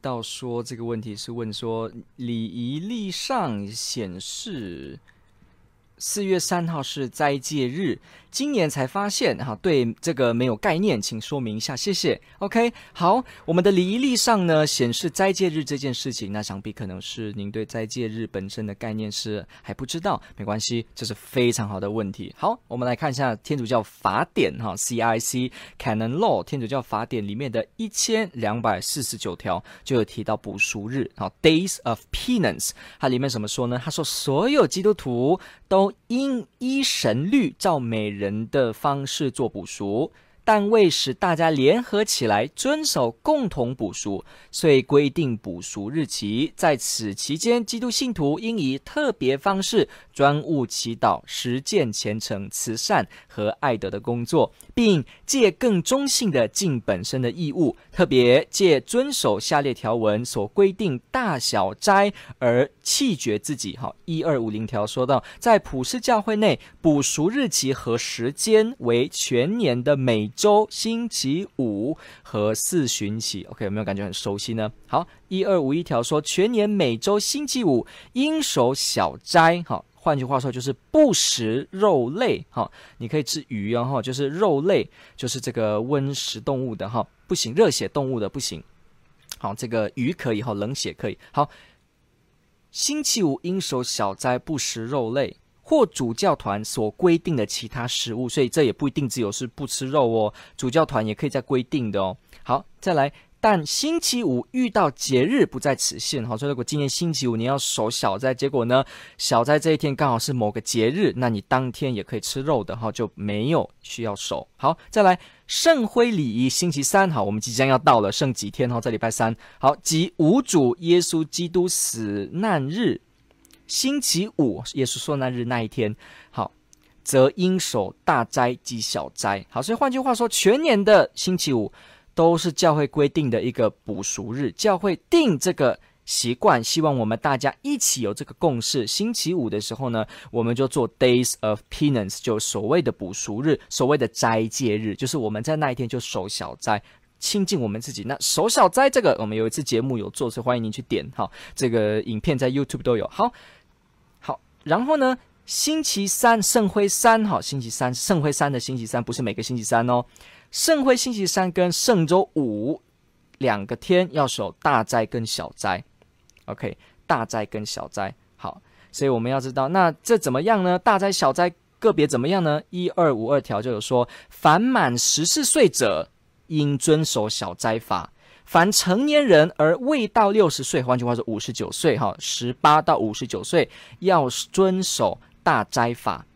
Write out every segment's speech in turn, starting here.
到说这个问题是问说礼仪立上显示四月三号是斋戒日。今年才发现哈，对这个没有概念，请说明一下，谢谢。OK，好，我们的礼仪历上呢显示斋戒日这件事情，那想必可能是您对斋戒日本身的概念是还不知道，没关系，这是非常好的问题。好，我们来看一下天主教法典哈，CIC Canon Law 天主教法典里面的一千两百四十九条就有提到补赎日，好，Days of Penance，它里面怎么说呢？他说所有基督徒都应依神律照每人的方式做补赎，但为使大家联合起来遵守共同补赎，所以规定补赎日期。在此期间，基督信徒应以特别方式专务祈祷，实践虔诚、慈善和爱德的工作，并借更忠信的尽本身的义务，特别借遵守下列条文所规定大小斋而弃绝自己。好，一二五零条说到，在普世教会内，补赎日期和时间为全年的每周星期五和四旬期。OK，有没有感觉很熟悉呢？好，一二五一条说，全年每周星期五应守小斋。好。换句话说，就是不食肉类，哈，你可以吃鱼哦，哈，就是肉类，就是这个温食动物的，哈，不行，热血动物的不行。好，这个鱼可以，哈，冷血可以。好，星期五应守小斋，不食肉类或主教团所规定的其他食物，所以这也不一定只有是不吃肉哦，主教团也可以再规定的哦。好，再来。但星期五遇到节日不在此限，好，所以如果今年星期五你要守小斋，结果呢，小斋这一天刚好是某个节日，那你当天也可以吃肉的哈，就没有需要守。好，再来圣灰礼仪，星期三，好，我们即将要到了，剩几天哈，在礼拜三，好，即无主耶稣基督死难日，星期五耶稣受难日那一天，好，则应守大斋及小斋。好，所以换句话说，全年的星期五。都是教会规定的一个补赎日，教会定这个习惯，希望我们大家一起有这个共识。星期五的时候呢，我们就做 Days of Penance，就所谓的补赎日，所谓的斋戒日，就是我们在那一天就守小斋，亲近我们自己。那守小斋这个，我们有一次节目有做，所以欢迎您去点哈，这个影片在 YouTube 都有。好，好，然后呢，星期三圣辉三，好，星期三圣辉三的星期三不是每个星期三哦。圣辉星期三跟圣周五两个天要守大斋跟小斋，OK，大斋跟小斋好，所以我们要知道，那这怎么样呢？大斋小斋个别怎么样呢？一二五二条就有说，凡满十四岁者应遵守小斋法，凡成年人而未到六十岁，换句话说五十九岁哈，十八到五十九岁要遵守大斋法。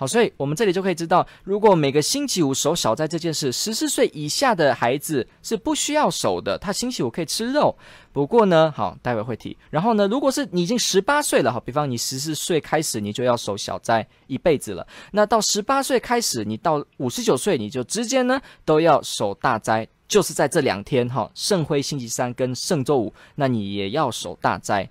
好，所以我们这里就可以知道，如果每个星期五守小斋这件事，十四岁以下的孩子是不需要守的，他星期五可以吃肉。不过呢，好，待会会提。然后呢，如果是你已经十八岁了，好，比方你十四岁开始你就要守小斋一辈子了，那到十八岁开始，你到五十九岁你就直接呢都要守大斋，就是在这两天哈，圣辉星期三跟圣周五，那你也要守大斋。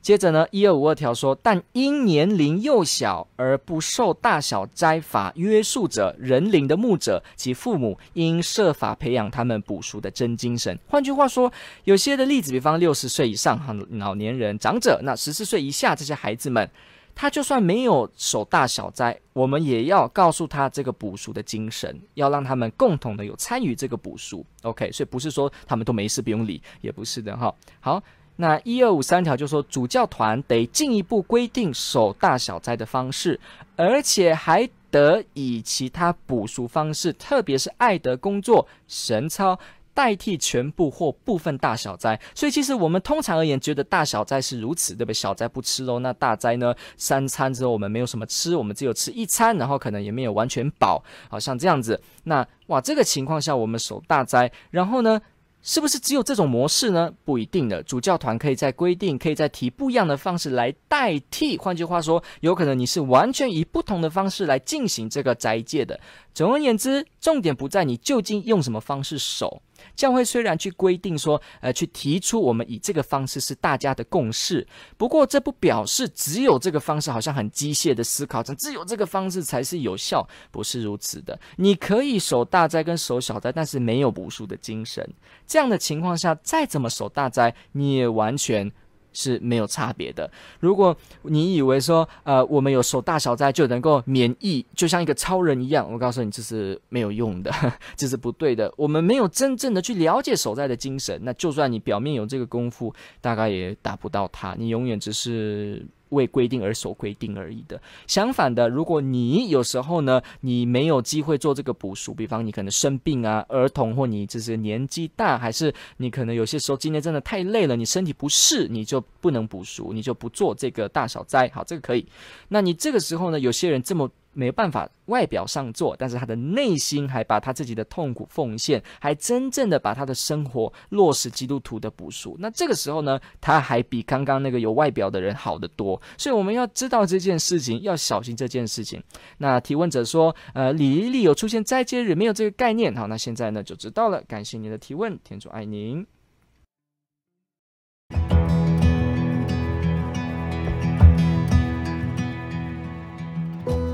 接着呢，一二五二条说，但因年龄幼小而不受大小斋法约束者，人灵的牧者及父母应设法培养他们补赎的真精神。换句话说，有些的例子，比方六十岁以上哈老年人长者，那十四岁以下这些孩子们，他就算没有守大小斋，我们也要告诉他这个补赎的精神，要让他们共同的有参与这个补赎。OK，所以不是说他们都没事不用理，也不是的哈。好。那一二五三条就说，主教团得进一步规定守大小斋的方式，而且还得以其他补赎方式，特别是爱德工作、神操代替全部或部分大小斋。所以，其实我们通常而言觉得大小斋是如此，对不对？小斋不吃肉，那大斋呢？三餐之后我们没有什么吃，我们只有吃一餐，然后可能也没有完全饱，好像这样子。那哇，这个情况下我们守大斋，然后呢？是不是只有这种模式呢？不一定的，主教团可以在规定，可以在提不一样的方式来代替。换句话说，有可能你是完全以不同的方式来进行这个斋戒的。总而言之，重点不在你究竟用什么方式守。教会虽然去规定说，呃，去提出我们以这个方式是大家的共识，不过这不表示只有这个方式好像很机械的思考，只有这个方式才是有效，不是如此的。你可以守大灾跟守小灾，但是没有补赎的精神。这样的情况下，再怎么守大灾，你也完全。是没有差别的。如果你以为说，呃，我们有守大小斋就能够免疫，就像一个超人一样，我告诉你这是没有用的，这是不对的。我们没有真正的去了解守斋的精神，那就算你表面有这个功夫，大概也达不到它。你永远只是。为规定而守规定而已的。相反的，如果你有时候呢，你没有机会做这个补赎，比方你可能生病啊，儿童或你就是年纪大，还是你可能有些时候今天真的太累了，你身体不适，你就不能补赎，你就不做这个大小灾。好，这个可以。那你这个时候呢，有些人这么。没办法外表上做，但是他的内心还把他自己的痛苦奉献，还真正的把他的生活落实基督徒的补赎。那这个时候呢，他还比刚刚那个有外表的人好得多。所以我们要知道这件事情，要小心这件事情。那提问者说，呃，礼仪里有出现斋戒日，没有这个概念。好，那现在呢就知道了。感谢您的提问，天主爱您。